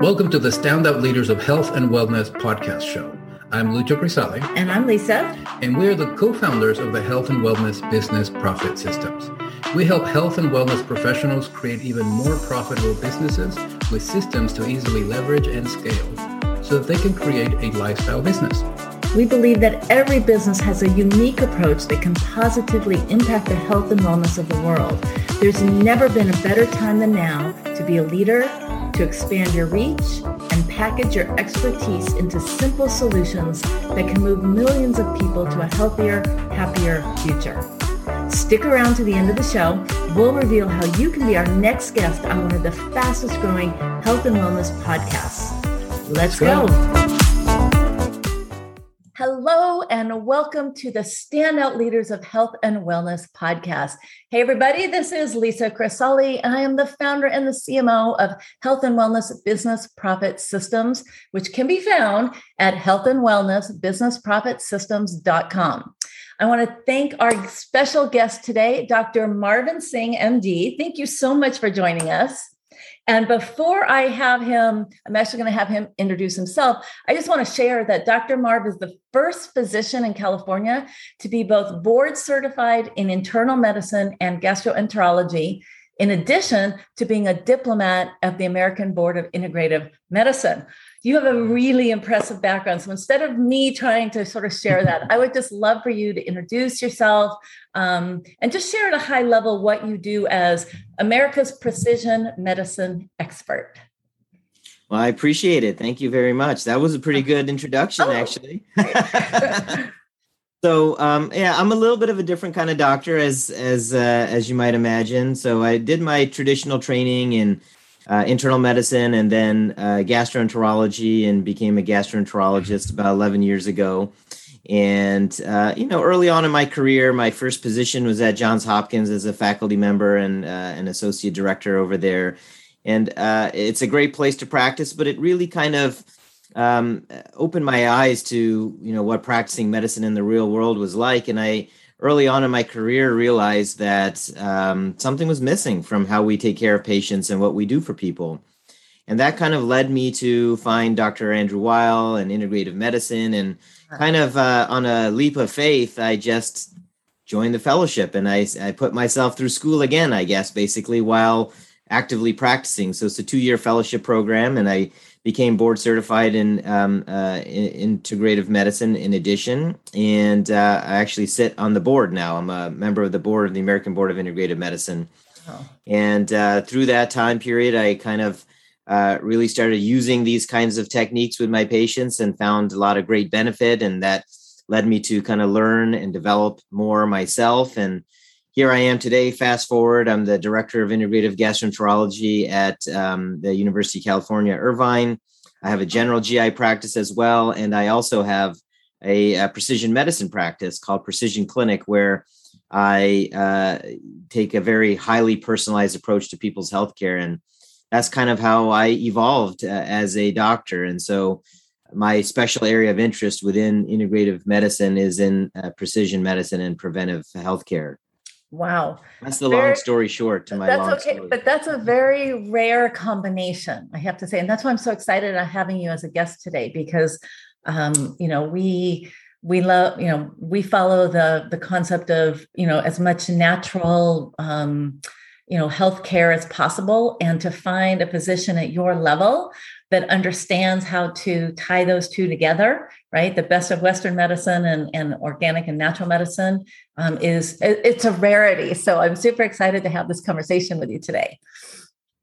Welcome to the Standout Leaders of Health and Wellness podcast show. I'm Lucho Grisale. And I'm Lisa. And we are the co-founders of the Health and Wellness Business Profit Systems. We help health and wellness professionals create even more profitable businesses with systems to easily leverage and scale so that they can create a lifestyle business. We believe that every business has a unique approach that can positively impact the health and wellness of the world. There's never been a better time than now to be a leader to expand your reach and package your expertise into simple solutions that can move millions of people to a healthier, happier future. Stick around to the end of the show. We'll reveal how you can be our next guest on one of the fastest growing health and wellness podcasts. Let's go. Hello, and welcome to the Standout Leaders of Health and Wellness podcast. Hey, everybody, this is Lisa Crisali, and I am the founder and the CMO of Health and Wellness Business Profit Systems, which can be found at healthandwellnessbusinessprofitsystems.com. I want to thank our special guest today, Dr. Marvin Singh, MD. Thank you so much for joining us. And before I have him, I'm actually going to have him introduce himself. I just want to share that Dr. Marv is the first physician in California to be both board certified in internal medicine and gastroenterology, in addition to being a diplomate of the American Board of Integrative Medicine you have a really impressive background. So instead of me trying to sort of share that, I would just love for you to introduce yourself um, and just share at a high level what you do as America's precision medicine expert. Well, I appreciate it. Thank you very much. That was a pretty good introduction, oh. actually. so, um, yeah, I'm a little bit of a different kind of doctor, as as uh, as you might imagine. So, I did my traditional training in uh, internal medicine and then uh, gastroenterology and became a gastroenterologist about 11 years ago. And, uh, you know, early on in my career, my first position was at Johns Hopkins as a faculty member and uh, an associate director over there. And uh, it's a great place to practice, but it really kind of um, opened my eyes to, you know, what practicing medicine in the real world was like. And I, early on in my career realized that um, something was missing from how we take care of patients and what we do for people. And that kind of led me to find Dr. Andrew Weil and integrative medicine. And kind of uh, on a leap of faith, I just joined the fellowship and I, I put myself through school again, I guess, basically, while actively practicing. So it's a two year fellowship program. And I became board certified in, um, uh, in integrative medicine in addition. And uh, I actually sit on the board now. I'm a member of the board of the American Board of Integrative Medicine. Oh. And uh, through that time period, I kind of uh, really started using these kinds of techniques with my patients and found a lot of great benefit. And that led me to kind of learn and develop more myself. And here I am today. Fast forward, I'm the director of integrative gastroenterology at um, the University of California, Irvine. I have a general GI practice as well, and I also have a, a precision medicine practice called Precision Clinic, where I uh, take a very highly personalized approach to people's healthcare, and that's kind of how I evolved uh, as a doctor. And so, my special area of interest within integrative medicine is in uh, precision medicine and preventive healthcare. Wow. That's the very, long story short to my that's long okay, story. But that's a very rare combination, I have to say. And that's why I'm so excited about having you as a guest today because um, you know, we we love, you know, we follow the the concept of, you know, as much natural um, you know, healthcare as possible and to find a physician at your level that understands how to tie those two together, right? The best of Western medicine and, and organic and natural medicine um, is it's a rarity. So I'm super excited to have this conversation with you today.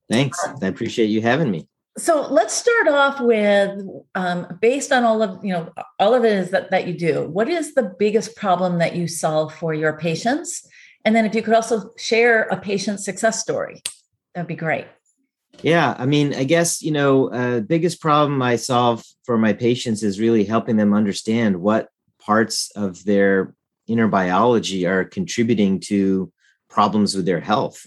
Thanks. I appreciate you having me. So let's start off with, um, based on all of you know, all of it is that that you do. What is the biggest problem that you solve for your patients? And then if you could also share a patient success story, that'd be great. Yeah, I mean, I guess you know, uh, biggest problem I solve for my patients is really helping them understand what parts of their inner biology are contributing to problems with their health.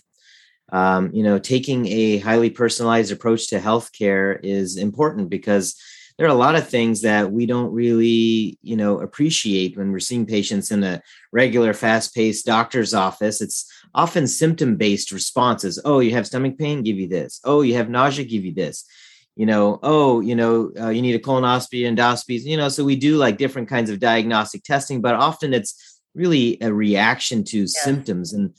Um, you know, taking a highly personalized approach to healthcare is important because there are a lot of things that we don't really, you know, appreciate when we're seeing patients in a regular, fast-paced doctor's office. It's often symptom based responses. Oh, you have stomach pain, give you this. Oh, you have nausea, give you this. You know, oh, you know, uh, you need a colonoscopy, endoscopies. You know, so we do like different kinds of diagnostic testing, but often it's really a reaction to yeah. symptoms and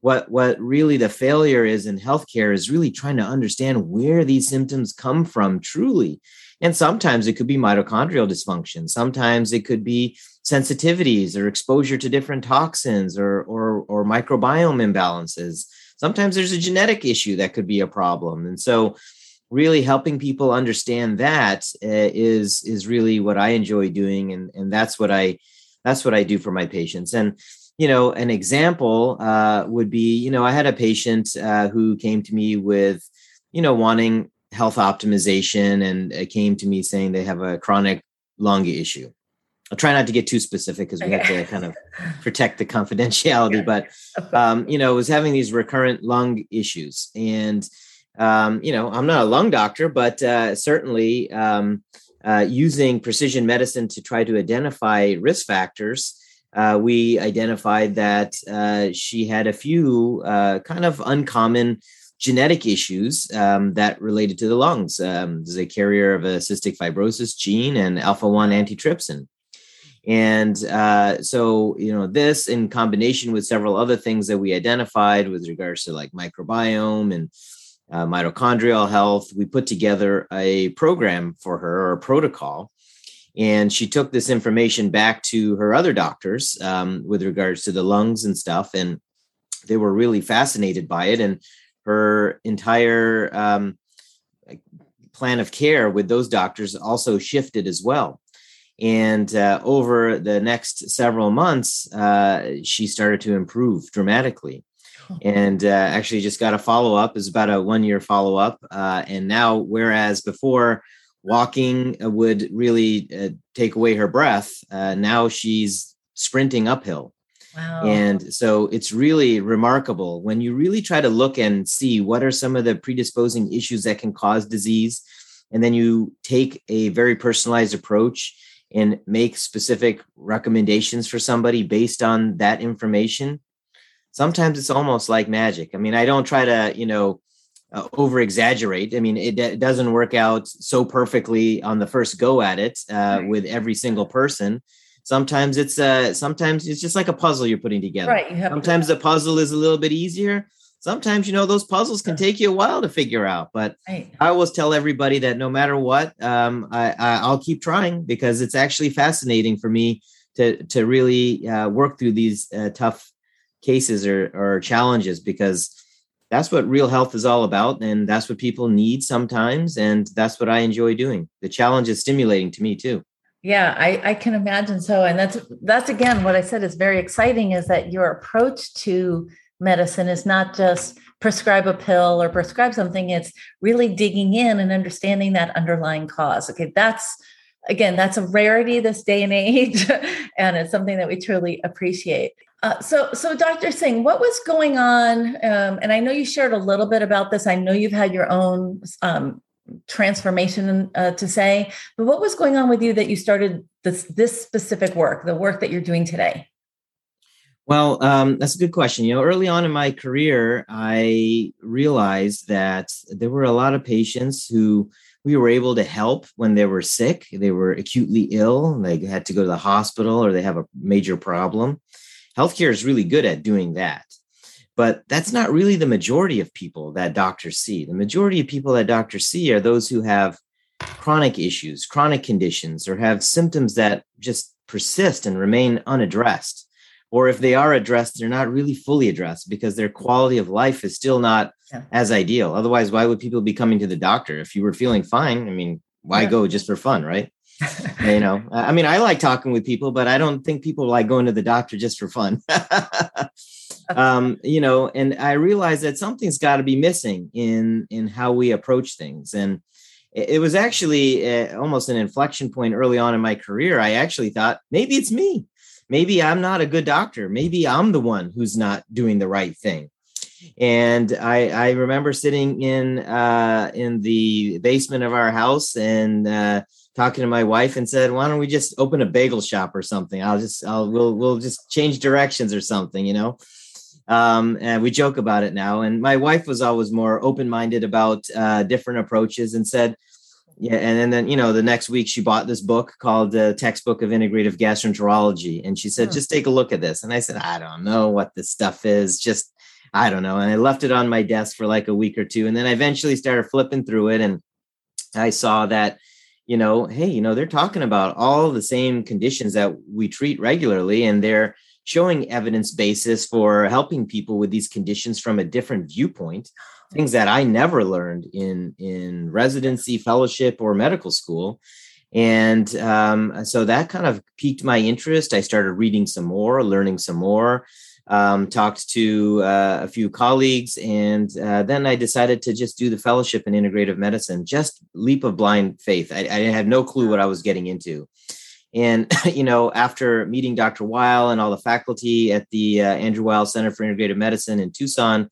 what what really the failure is in healthcare is really trying to understand where these symptoms come from truly and sometimes it could be mitochondrial dysfunction. Sometimes it could be sensitivities or exposure to different toxins or or, or microbiome imbalances. Sometimes there's a genetic issue that could be a problem. And so really helping people understand that uh, is is really what i enjoy doing. And and that's what i that's what i do for my patients. And you know, an example uh, would be, you know, I had a patient uh, who came to me with, you know, wanting health optimization and it came to me saying they have a chronic lung issue. I'll try not to get too specific because we have to kind of protect the confidentiality, but, um, you know, was having these recurrent lung issues. And, um, you know, I'm not a lung doctor, but uh, certainly um, uh, using precision medicine to try to identify risk factors uh, we identified that uh, she had a few uh, kind of uncommon genetic issues um, that related to the lungs. Um, there's a carrier of a cystic fibrosis gene and alpha 1 antitrypsin. And uh, so, you know, this in combination with several other things that we identified with regards to like microbiome and uh, mitochondrial health, we put together a program for her or a protocol and she took this information back to her other doctors um, with regards to the lungs and stuff and they were really fascinated by it and her entire um, plan of care with those doctors also shifted as well and uh, over the next several months uh, she started to improve dramatically and uh, actually just got a follow-up is about a one year follow-up uh, and now whereas before walking uh, would really uh, take away her breath. Uh, now she's sprinting uphill. Wow. And so it's really remarkable when you really try to look and see what are some of the predisposing issues that can cause disease. And then you take a very personalized approach and make specific recommendations for somebody based on that information. Sometimes it's almost like magic. I mean, I don't try to, you know, uh, over exaggerate. I mean, it, it, doesn't work out so perfectly on the first go at it uh, right. with every single person. Sometimes it's uh, sometimes it's just like a puzzle you're putting together. Right. sometimes to- the puzzle is a little bit easier. Sometimes you know those puzzles can take you a while to figure out. But right. I always tell everybody that no matter what, um, I, I will keep trying because it's actually fascinating for me to to really uh, work through these uh, tough cases or or challenges because that's what real health is all about and that's what people need sometimes and that's what i enjoy doing the challenge is stimulating to me too yeah I, I can imagine so and that's that's again what i said is very exciting is that your approach to medicine is not just prescribe a pill or prescribe something it's really digging in and understanding that underlying cause okay that's again that's a rarity this day and age and it's something that we truly appreciate uh, so, so Dr. Singh, what was going on? Um, and I know you shared a little bit about this. I know you've had your own um, transformation uh, to say, but what was going on with you that you started this this specific work, the work that you're doing today? Well, um, that's a good question. You know, early on in my career, I realized that there were a lot of patients who we were able to help when they were sick. They were acutely ill. They had to go to the hospital or they have a major problem healthcare is really good at doing that but that's not really the majority of people that doctors see the majority of people that doctors see are those who have chronic issues chronic conditions or have symptoms that just persist and remain unaddressed or if they are addressed they're not really fully addressed because their quality of life is still not yeah. as ideal otherwise why would people be coming to the doctor if you were feeling fine i mean why yeah. go just for fun right you know, I mean, I like talking with people, but I don't think people like going to the doctor just for fun. um, you know, and I realized that something's got to be missing in in how we approach things, and it, was actually uh, almost an inflection point early on in my career. I actually thought maybe it's me, maybe I'm not a good doctor, maybe I'm the one who's not doing the right thing. And I, I remember sitting in uh, in the basement of our house and uh, talking to my wife and said, "Why don't we just open a bagel shop or something? I'll just I'll we'll we'll just change directions or something, you know." Um, and we joke about it now. And my wife was always more open minded about uh, different approaches and said, yeah, and then, you know the next week she bought this book called the Textbook of Integrative Gastroenterology, and she said, hmm. "Just take a look at this." And I said, "I don't know what this stuff is. Just I don't know." And I left it on my desk for like a week or two, and then I eventually started flipping through it, and I saw that you know, hey, you know, they're talking about all the same conditions that we treat regularly, and they're showing evidence basis for helping people with these conditions from a different viewpoint things that i never learned in in residency fellowship or medical school and um, so that kind of piqued my interest i started reading some more learning some more um, talked to uh, a few colleagues, and uh, then I decided to just do the fellowship in integrative medicine. Just leap of blind faith. I, I had no clue what I was getting into. And you know, after meeting Dr. Weil and all the faculty at the uh, Andrew Weil Center for Integrative Medicine in Tucson,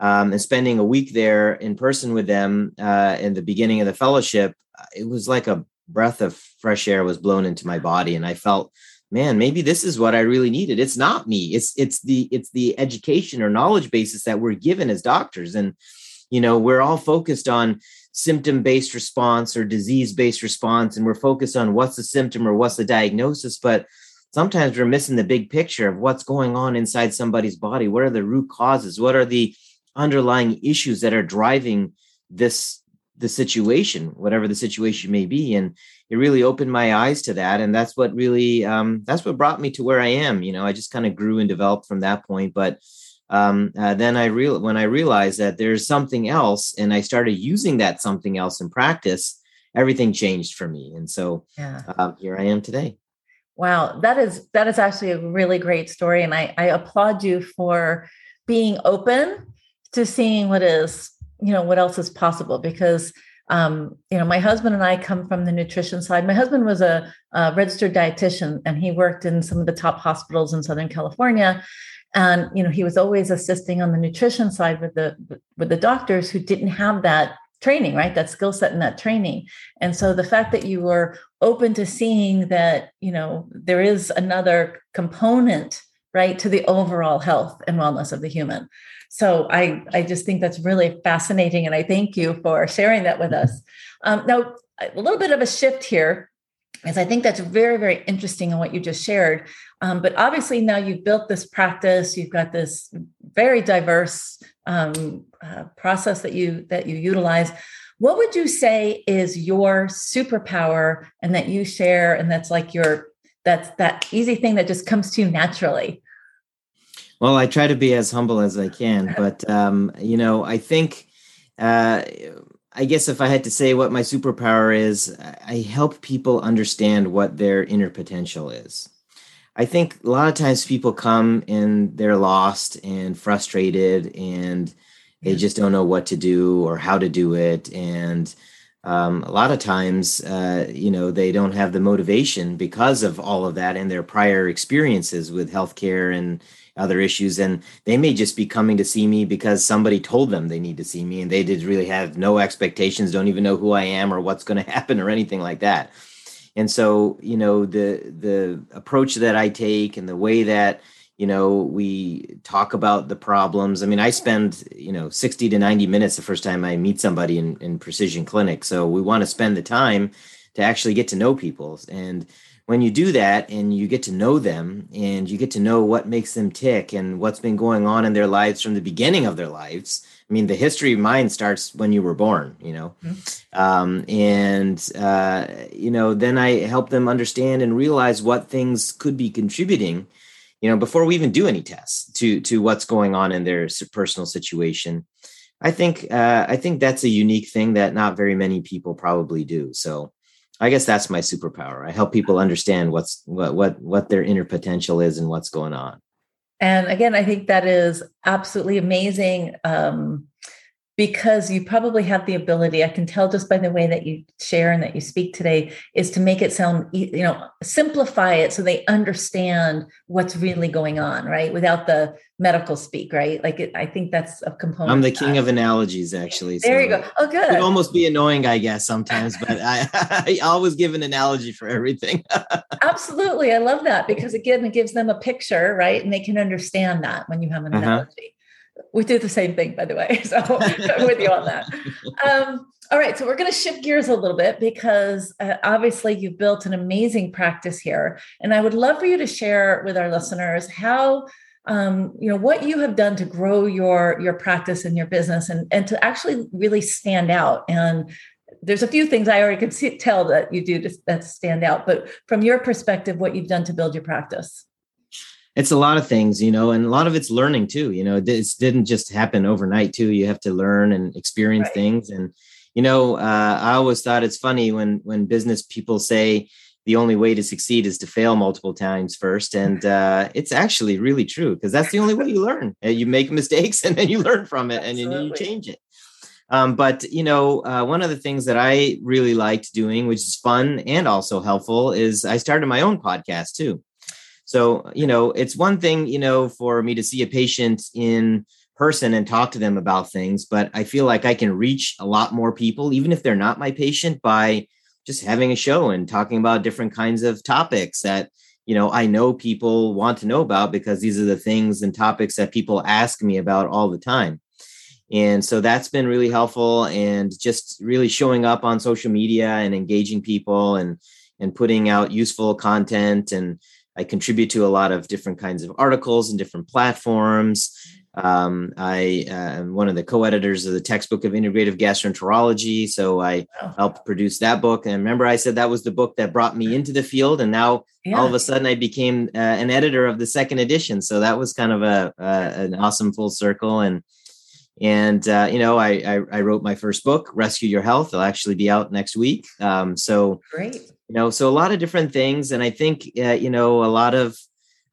um, and spending a week there in person with them uh, in the beginning of the fellowship, it was like a breath of fresh air was blown into my body, and I felt man maybe this is what i really needed it's not me it's it's the it's the education or knowledge basis that we're given as doctors and you know we're all focused on symptom based response or disease based response and we're focused on what's the symptom or what's the diagnosis but sometimes we're missing the big picture of what's going on inside somebody's body what are the root causes what are the underlying issues that are driving this the situation, whatever the situation may be. And it really opened my eyes to that. And that's what really, um, that's what brought me to where I am. You know, I just kind of grew and developed from that point. But um, uh, then I real when I realized that there's something else, and I started using that something else in practice, everything changed for me. And so yeah. um, here I am today. Wow, that is that is actually a really great story, and I, I applaud you for being open to seeing what is you know what else is possible because um, you know my husband and i come from the nutrition side my husband was a, a, registered dietitian and he worked in some of the top hospitals in southern california and you know he was always assisting on the nutrition side with the with the doctors who didn't have that training right that skill set and that training and so the fact that you were open to seeing that you know there is another component right to the overall health and wellness of the human so I, I just think that's really fascinating. And I thank you for sharing that with us. Um, now, a little bit of a shift here, because I think that's very, very interesting in what you just shared. Um, but obviously, now you've built this practice, you've got this very diverse um, uh, process that you that you utilize. What would you say is your superpower and that you share, and that's like your that's that easy thing that just comes to you naturally? Well, I try to be as humble as I can, but um, you know, I think uh, I guess if I had to say what my superpower is, I help people understand what their inner potential is. I think a lot of times people come and they're lost and frustrated and they just don't know what to do or how to do it. And um, a lot of times, uh, you know, they don't have the motivation because of all of that and their prior experiences with healthcare and other issues. And they may just be coming to see me because somebody told them they need to see me and they did really have no expectations don't even know who i am or what's going to happen or anything like that and so you know the the approach that i take and the way that you know we talk about the problems i mean i spend you know 60 to 90 minutes the first time i meet somebody in, in precision clinic. So we want to spend the time to actually get to know people. And when you do that and you get to know them and you get to know what makes them tick and what's been going on in their lives from the beginning of their lives i mean the history of mine starts when you were born you know mm-hmm. um, and uh, you know then i help them understand and realize what things could be contributing you know before we even do any tests to to what's going on in their personal situation i think uh, i think that's a unique thing that not very many people probably do so I guess that's my superpower. I help people understand what's what what what their inner potential is and what's going on. And again, I think that is absolutely amazing. Um, because you probably have the ability i can tell just by the way that you share and that you speak today is to make it sound you know simplify it so they understand what's really going on right? Without the medical speak right? Like it, i think that's a component i'm the king of analogies actually there so you go. Oh good. it almost be annoying i guess sometimes but i i always give an analogy for everything. Absolutely i love that because again it gives them a picture right? And they can understand that when you have an uh-huh. We do the same thing, by the way. So I'm with you on that. Um, all right, so we're going to shift gears a little bit because uh, obviously you've built an amazing practice here, and I would love for you to share with our listeners how um, you know what you have done to grow your your practice and your business, and and to actually really stand out. And there's a few things I already could see, tell that you do to, that stand out, but from your perspective, what you've done to build your practice it's a lot of things, you know, and a lot of it's learning too. You know, this didn't just happen overnight too. You have to learn and experience right. things. And, you know, uh, I always thought it's funny when when business people say the only way to succeed is to fail multiple times first, and uh, it's actually really true because that's the only way you learn. You make mistakes and then you learn from it and then you change it. Um, but you know, uh, one of the things that I really liked doing, which is fun and also helpful, is I started my own podcast too. So, you know, it's one thing, you know, for me to see a patient in person and talk to them about things, but I feel like I can reach a lot more people, even if they're not my patient, by just having a show and talking about different kinds of topics that, you know, I know people want to know about because these are the things and topics that people ask me about all the time. And so that's been really helpful and just really showing up on social media and engaging people and and putting out useful content and I contribute to a lot of different kinds of articles and different platforms. Um, I uh, am one of the co-editors of the textbook of integrative gastroenterology, so I wow. helped produce that book. And remember, I said that was the book that brought me into the field, and now yeah. all of a sudden I became uh, an editor of the second edition. So that was kind of a, an awesome full circle. And and uh, you know, I, I, I wrote my first book, Rescue Your Health. It'll actually be out next week. Um, so great you know so a lot of different things and i think uh, you know a lot of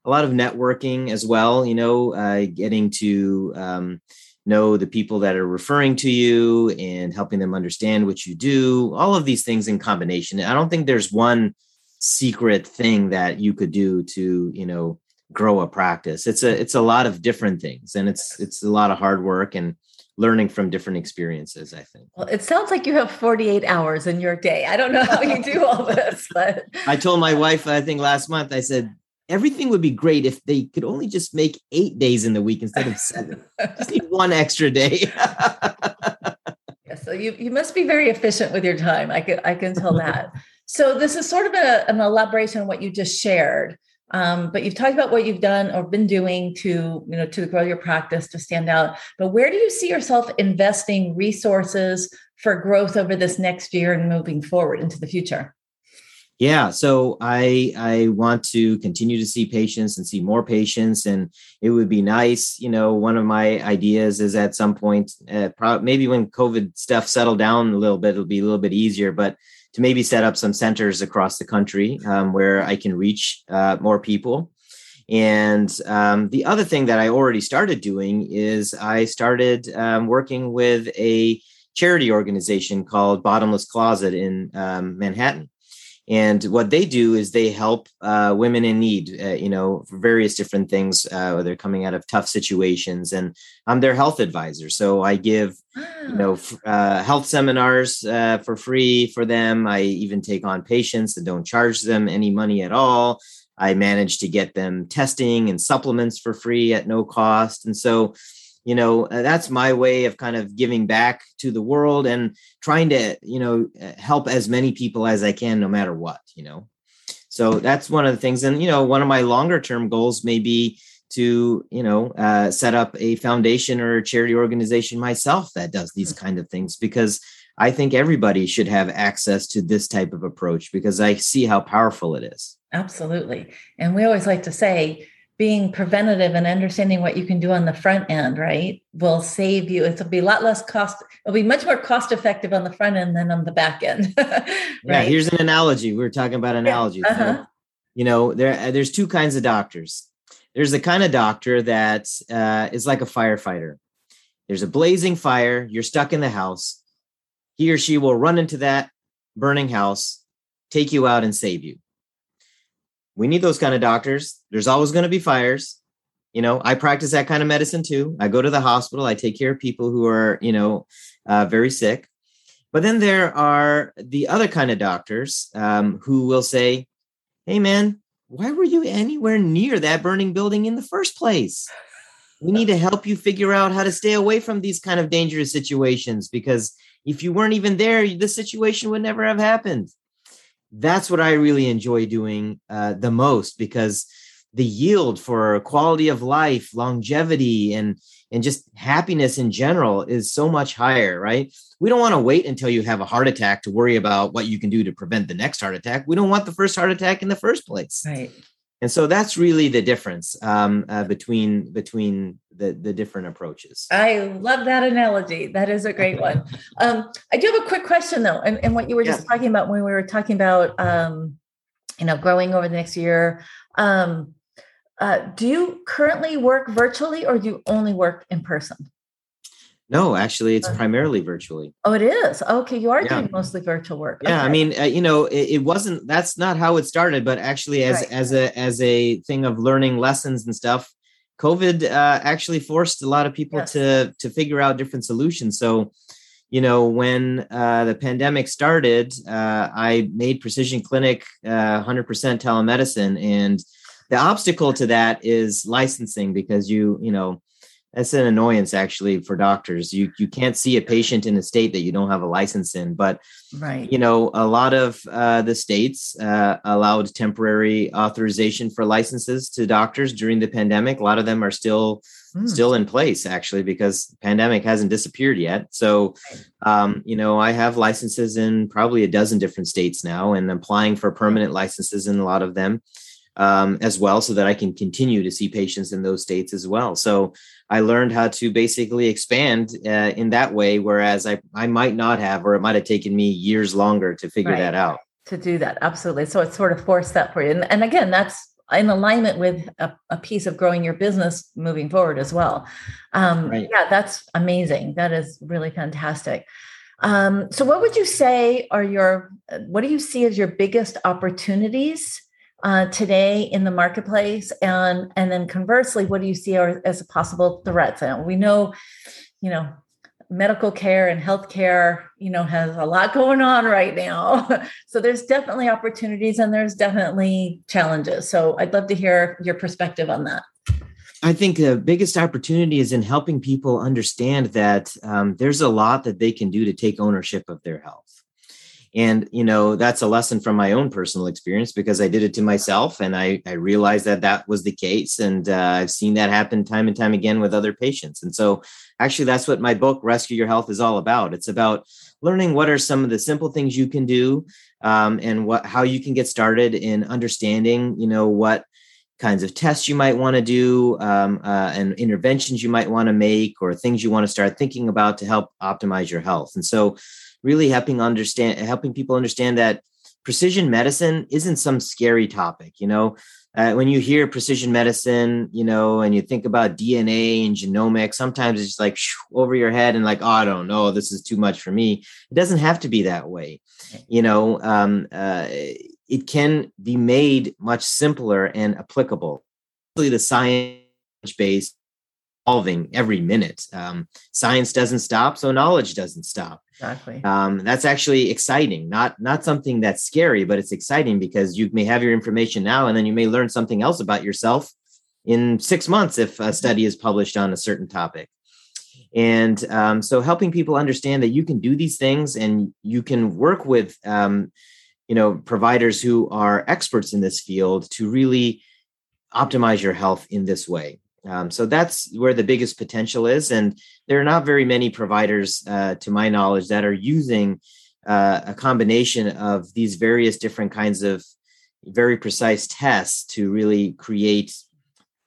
a lot of networking as well you know uh, getting to um, know the people that are referring to you and helping them understand what you do all of these things in combination. I don't think there's one secret thing that you could do to you know grow a practice. It's a it's a lot of different things and it's it's a lot of hard work and learning from different experiences i think. Well it sounds like you have 48 hours in your day. I don't know how you do all this but i told my wife i think last month i said everything would be great if they could only just make eight days in the week instead of seven. Just need one extra day. Yeah, so you, you must be very efficient with your time. I can i can tell that. So this is sort of a, an elaboration on what you just shared um, but you've talked about what you've done or been doing to, you know, to grow your practice to stand out. But where do you see yourself investing resources for growth over this next year and moving forward into the future? Yeah, so I I want to continue to see patients and see more patients, and it would be nice. You know, one of my ideas is at some point, uh, probably maybe when COVID stuff settled down a little bit, it'll be a little bit easier. But to maybe set up some centers across the country um, where I can reach uh, more people. And um, the other thing that I already started doing is I started um, working with a charity organization called Bottomless Closet in um, Manhattan. And what they do is they help uh, women in need, uh, you know, for various different things, uh, they're coming out of tough situations. And I'm their health advisor. So I give, you know, uh, health seminars uh, for free for them. I even take on patients and don't charge them any money at all. I manage to get them testing and supplements for free at no cost. And so, you know uh, that's my way of kind of giving back to the world and trying to you know uh, help as many people as i can no matter what you know? So that's one of the things. And you know one of my longer term goals may be to you know uh, set up a foundation or a charity organization myself that does these kind of things because i think everybody should have access to this type of approach because i see how powerful it is. Absolutely. And we always like to say being preventative and understanding what you can do on the front end, right, will save you. It'll be a lot less cost. It'll be much more cost effective on the front end than on the back end. right? Yeah. Here's an analogy. We were talking about analogies. Yeah. Uh-huh. you know, there uh, there's two kinds of doctors. There's the kind of doctor that uh, is like a firefighter. there's a blazing fire, you're stuck in the house. He or she will run into that burning house, take you out, and save you. We need those kind of doctors. There's always going to be fires. You know, I practice that kind of medicine too. I go to the hospital, I take care of people who are, you know, uh, very sick. But then there are the other kind of doctors um, who will say, Hey, man, why were you anywhere near that burning building in the first place? We need to help you figure out how to stay away from these kind of dangerous situations because if you weren't even there, the situation would never have happened. That's what I really enjoy doing uh, the most because the yield for quality of life, longevity, and and just happiness in general is so much higher, right? We don't want to wait until you have a heart attack to worry about what you can do to prevent the next heart attack. We don't want the first heart attack in the first place. Right. And so that's really the difference um, uh, between between the the different approaches. I love that analogy. That is a great one. Um, I do have a quick question though, and, and what you were just yeah. talking about when we were talking about um, you know growing over the next year. Um, uh, do you currently work virtually or do you only work in person? No, actually, it's primarily virtually. Oh, it is. Okay, you are yeah. doing mostly virtual work. Yeah, okay. I mean, uh, you know, it, it, wasn't. That's not how it started, but actually, as right. as a as a thing of learning lessons and stuff, COVID uh, actually forced a lot of people yes. to to figure out different solutions. So, you know, when uh, the pandemic started, uh, I made Precision Clinic 100% uh, telemedicine, and the obstacle to that is licensing because you you know that's an annoyance actually for doctors. You you can't see a patient in a state that you don't have a license in but right. you know a lot of uh, the states uh, allowed temporary authorization for licenses to doctors during the pandemic. A lot of them are still mm. still in place actually because pandemic hasn't disappeared yet. So um, you know i have licenses in probably a dozen different states now and applying for permanent licenses in a lot of them um, as well so that I can continue to see patients in those states as well. So I learned how to basically expand uh, in that way, whereas I, I might not have, or it might have taken me years longer to figure right. that out. To do that, absolutely. So it sort of forced that for you. And, and again, that's in alignment with a, a, piece of growing your business moving forward as well. Um, right. Yeah, that's amazing. That is really fantastic. Um, so, what would you say are your, what do you see as your biggest opportunities uh, today in the marketplace? And and then conversely what do you see are, as possible threats? And we know you know medical care and healthcare you know has a lot going on right now. So there's definitely opportunities and there's definitely challenges. So i'd love to hear your perspective on that. I think the biggest opportunity is in helping people understand that um, there's a lot that they can do to take ownership of their health and you know that's a lesson from my own personal experience because i did it to myself and i, I realized that that was the case. And uh, i've seen that happen time and time again with other patients. And so actually that's what my book rescue your health is all about. It's about learning what are some of the simple things you can do um, and what how you can get started in understanding you know what kinds of tests you might want to do um, uh, and interventions you might want to make or things you want to start thinking about to help optimize your health. And so really helping understand helping people understand that precision medicine isn't some scary topic you know uh, when you hear precision medicine you know and you think about dna and genomics sometimes it's just like over your head and like oh i don't know this is too much for me it doesn't have to be that way you know um, uh, it can be made much simpler and applicable the science based evolving every minute. Um, science doesn't stop, so knowledge doesn't stop. Exactly. Um, that's actually exciting, not not something that's scary, but it's exciting because you may have your information now, and then you may learn something else about yourself in six months if a study is published on a certain topic. And um, so, helping people understand that you can do these things, and you can work with, um, you know, providers who are experts in this field to really optimize your health in this way. Um, so that's where the biggest potential is. And there are not very many providers, uh, to my knowledge, that are using uh, a combination of these various different kinds of very precise tests to really create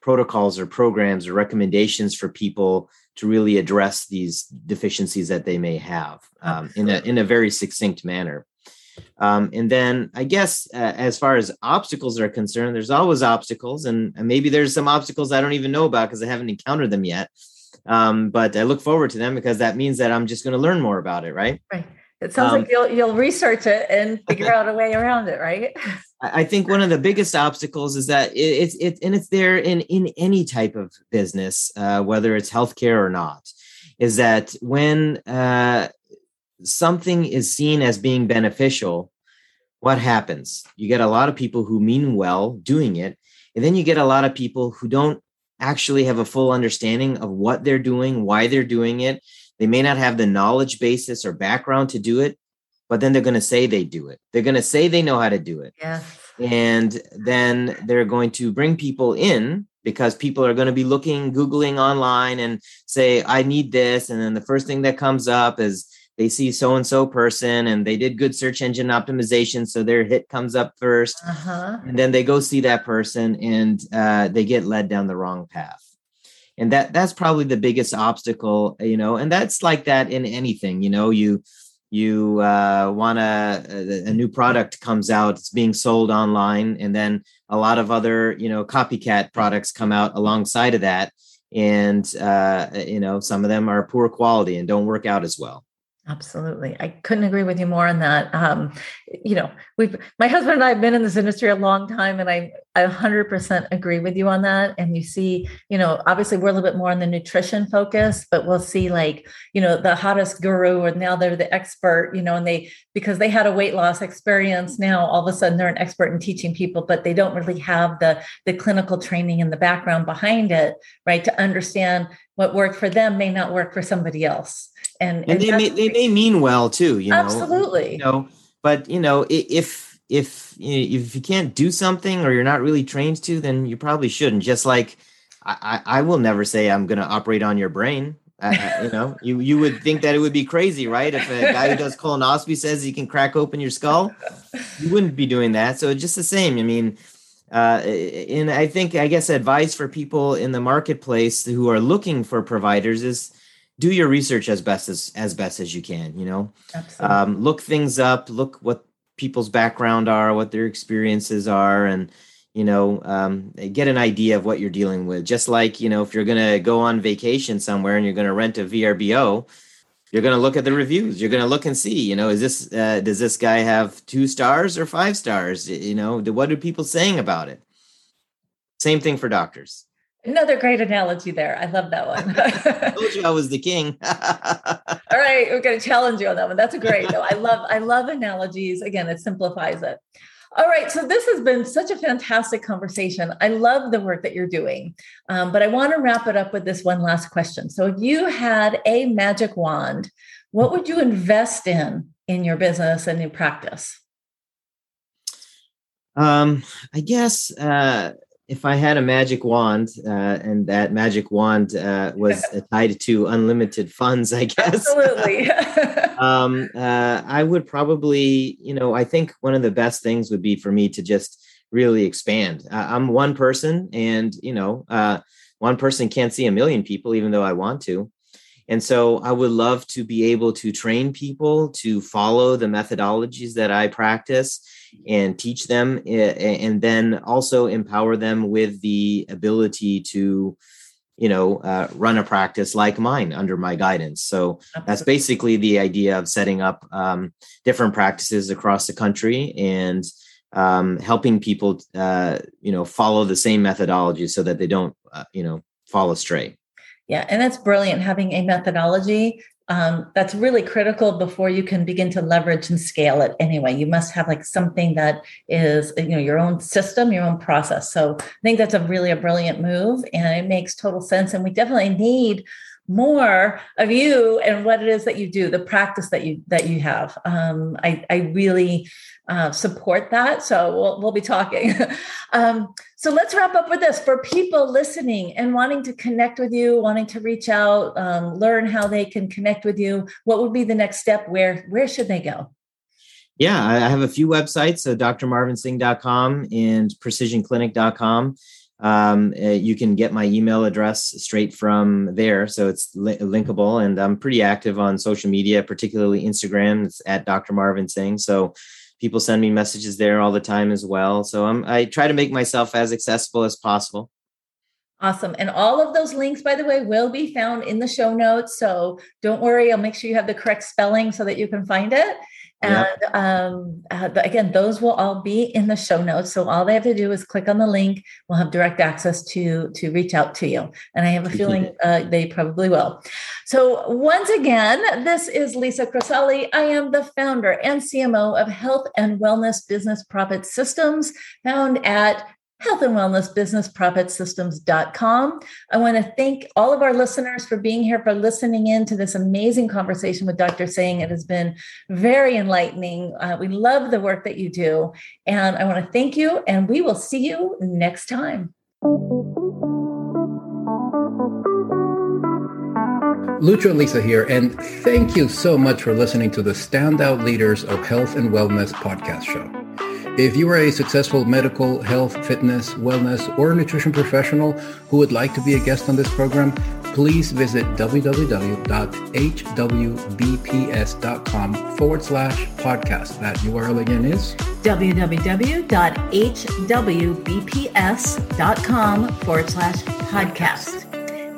protocols or programs or recommendations for people to really address these deficiencies that they may have um, in a in a very succinct manner. Um, and then I guess uh, as far as obstacles are concerned, there's always obstacles, and, and maybe there's some obstacles I don't even know about because I haven't encountered them yet. Um, but I look forward to them because that means that I'm just going to learn more about it, right? Right. It sounds um, like you'll you'll research it and figure out a way around it, right? I think one of the biggest obstacles is that it's it, it, and it's there in in any type of business, uh, whether it's healthcare or not, is that when uh, something is seen as being beneficial, what happens? You get a lot of people who mean well doing it, and then you get a lot of people who don't actually have a full understanding of what they're doing, why they're doing it. They may not have the knowledge basis or background to do it, but then they're going to say they do it. They're going to say they know how to do it. Yeah. And then they're going to bring people in because people are going to be looking, Googling online and say, I need this. And then the first thing that comes up is they see so and so person and they did good search engine optimization. So their hit comes up 1st uh-huh. And then they go see that person and uh, they get led down the wrong path and that that's probably the biggest obstacle you know and that's like that in anything you know you you uh, want a, a new product comes out it's being sold online and then a lot of other you know copycat products come out alongside of that and uh, you know some of them are poor quality and don't work out as well Absolutely. I couldn't agree with you more on that. Um, you know, we've, my husband and I have been in this industry a long time and I, I 100% agree with you on that. And you see, you know, obviously we're a little bit more on the nutrition focus, but we'll see like, you know, the hottest guru and now they're the expert, you know, and they, because they had a weight loss experience, now all of a sudden they're an expert in teaching people, but they don't really have the, the clinical training and the background behind it, right. To understand what worked for them may not work for somebody else and and, and they may, they may mean well too you know. Absolutely. You know but you know if if if you can't do something or you're not really trained to then you probably shouldn't. Just like i i will never say i'm going to operate on your brain. Uh, you know you you would think that it would be crazy right? If a guy who does colonoscopy says he can crack open your skull. You wouldn't be doing that. So it's just the same. I mean uh, and I think, I guess, advice for people in the marketplace who are looking for providers is do your research as best as as best as you can you know? Um, look things up look what people's background are what their experiences are and you know um, get an idea of what you're dealing with. Just like you know if you're going to go on vacation somewhere and you're going to rent a vrbo you're going to look at the reviews. You're going to look and see you know is this uh, does this guy have two stars or five stars? You know what are people saying about it? Same thing for doctors Another great analogy there. I love that one. I told you I was the king. All right, we're going to challenge you on that one. That's a great. though. I love I love analogies. Again, it simplifies it. All right, so this has been such a fantastic conversation. I love the work that you're doing, um, but I want to wrap it up with this one last question. So, if you had a magic wand, what would you invest in in your business and in practice? Um, I guess uh, if I had a magic wand uh, and that magic wand uh, was tied to unlimited funds, I guess. Absolutely. um, uh, I would probably, you know, I think one of the best things would be for me to just really expand. I'm one person, and you know, uh, one person can't see a million people, even though I want to. And so I would love to be able to train people to follow the methodologies that I practice and teach them, and then also empower them with the ability to, you know, uh, run a practice like mine under my guidance. So that's basically the idea of setting up um, different practices across the country and um, helping people, uh, you know, follow the same methodology so that they don't, uh, you know, fall astray. Yeah, and that's brilliant having a methodology. Um, that's really critical before you can begin to leverage and scale it anyway. You must have like something that is, you know, your own system, your own process. So I think that's a really a brilliant move and it makes total sense. And we definitely need more of you and what it is that you do the practice that you that you have. Um, I, I really uh, support that. So we'll, we'll be talking. Um, so let's wrap up with this. For people listening and wanting to connect with you wanting to reach out um, learn how they can connect with you what would be the next step? Where where should they go? Yeah i have a few websites so drmarvinsingh.com and precisionclinic.com um, uh, you can get my email address straight from there. So it's li- linkable. And I'm pretty active on social media, particularly Instagram. It's at Dr. Marvin Singh. So people send me messages there all the time as well. So I'm, I try to make myself as accessible as possible. Awesome. And all of those links, by the way, will be found in the show notes. So don't worry, I'll make sure you have the correct spelling so that you can find it. And yep. um, uh, again, those will all be in the show notes. So all they have to do is click on the link. We'll have direct access to to reach out to you. And I have a feeling uh, they probably will. So once again, this is Lisa Crocelli. I am the founder and CMO of Health and Wellness Business Profit Systems, found at health and wellness business profit systems.com. I want to thank all of our listeners for being here, for listening in to this amazing conversation with Dr. Singh. It has been very enlightening. Uh, we love the work that you do. And I want to thank you, and we will see you next time. Lucho Lisa here, and thank you so much for listening to the Standout Leaders of Health and Wellness podcast show. If you are a successful medical, health, fitness, wellness, or nutrition professional who would like to be a guest on this program, please visit www.hwbps.com forward slash podcast. That URL again is www.hwbps.com forward slash podcast.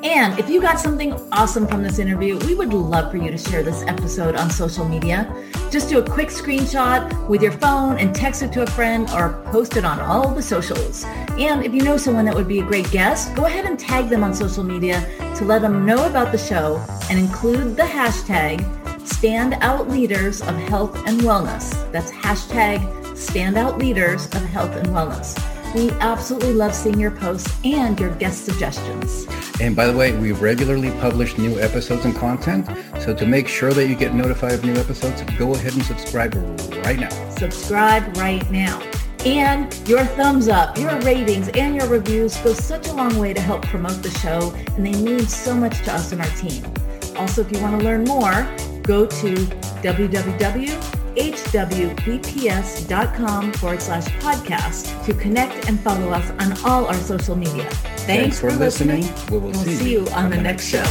And if you got something awesome from this interview, we would love for you to share this episode on social media. Just do a quick screenshot with your phone and text it to a friend or post it on all the socials. And if you know someone that would be a great guest, go ahead and tag them on social media to let them know about the show and include the hashtag Standout Leaders of Health and Wellness. That's hashtag Standout Leaders of Health and Wellness. We absolutely love seeing your posts and your guest suggestions. And by the way, we regularly publish new episodes and content. So to make sure that you get notified of new episodes, go ahead and subscribe right now. Subscribe right now. And your thumbs up, your ratings, and your reviews go such a long way to help promote the show, and they mean so much to us and our team. Also, if you want to learn more, go to www hwbps.com forward slash podcast to connect and follow us on all our social media. Thanks, Thanks for, for listening. listening. We will we'll see, see, you on, on the, next show.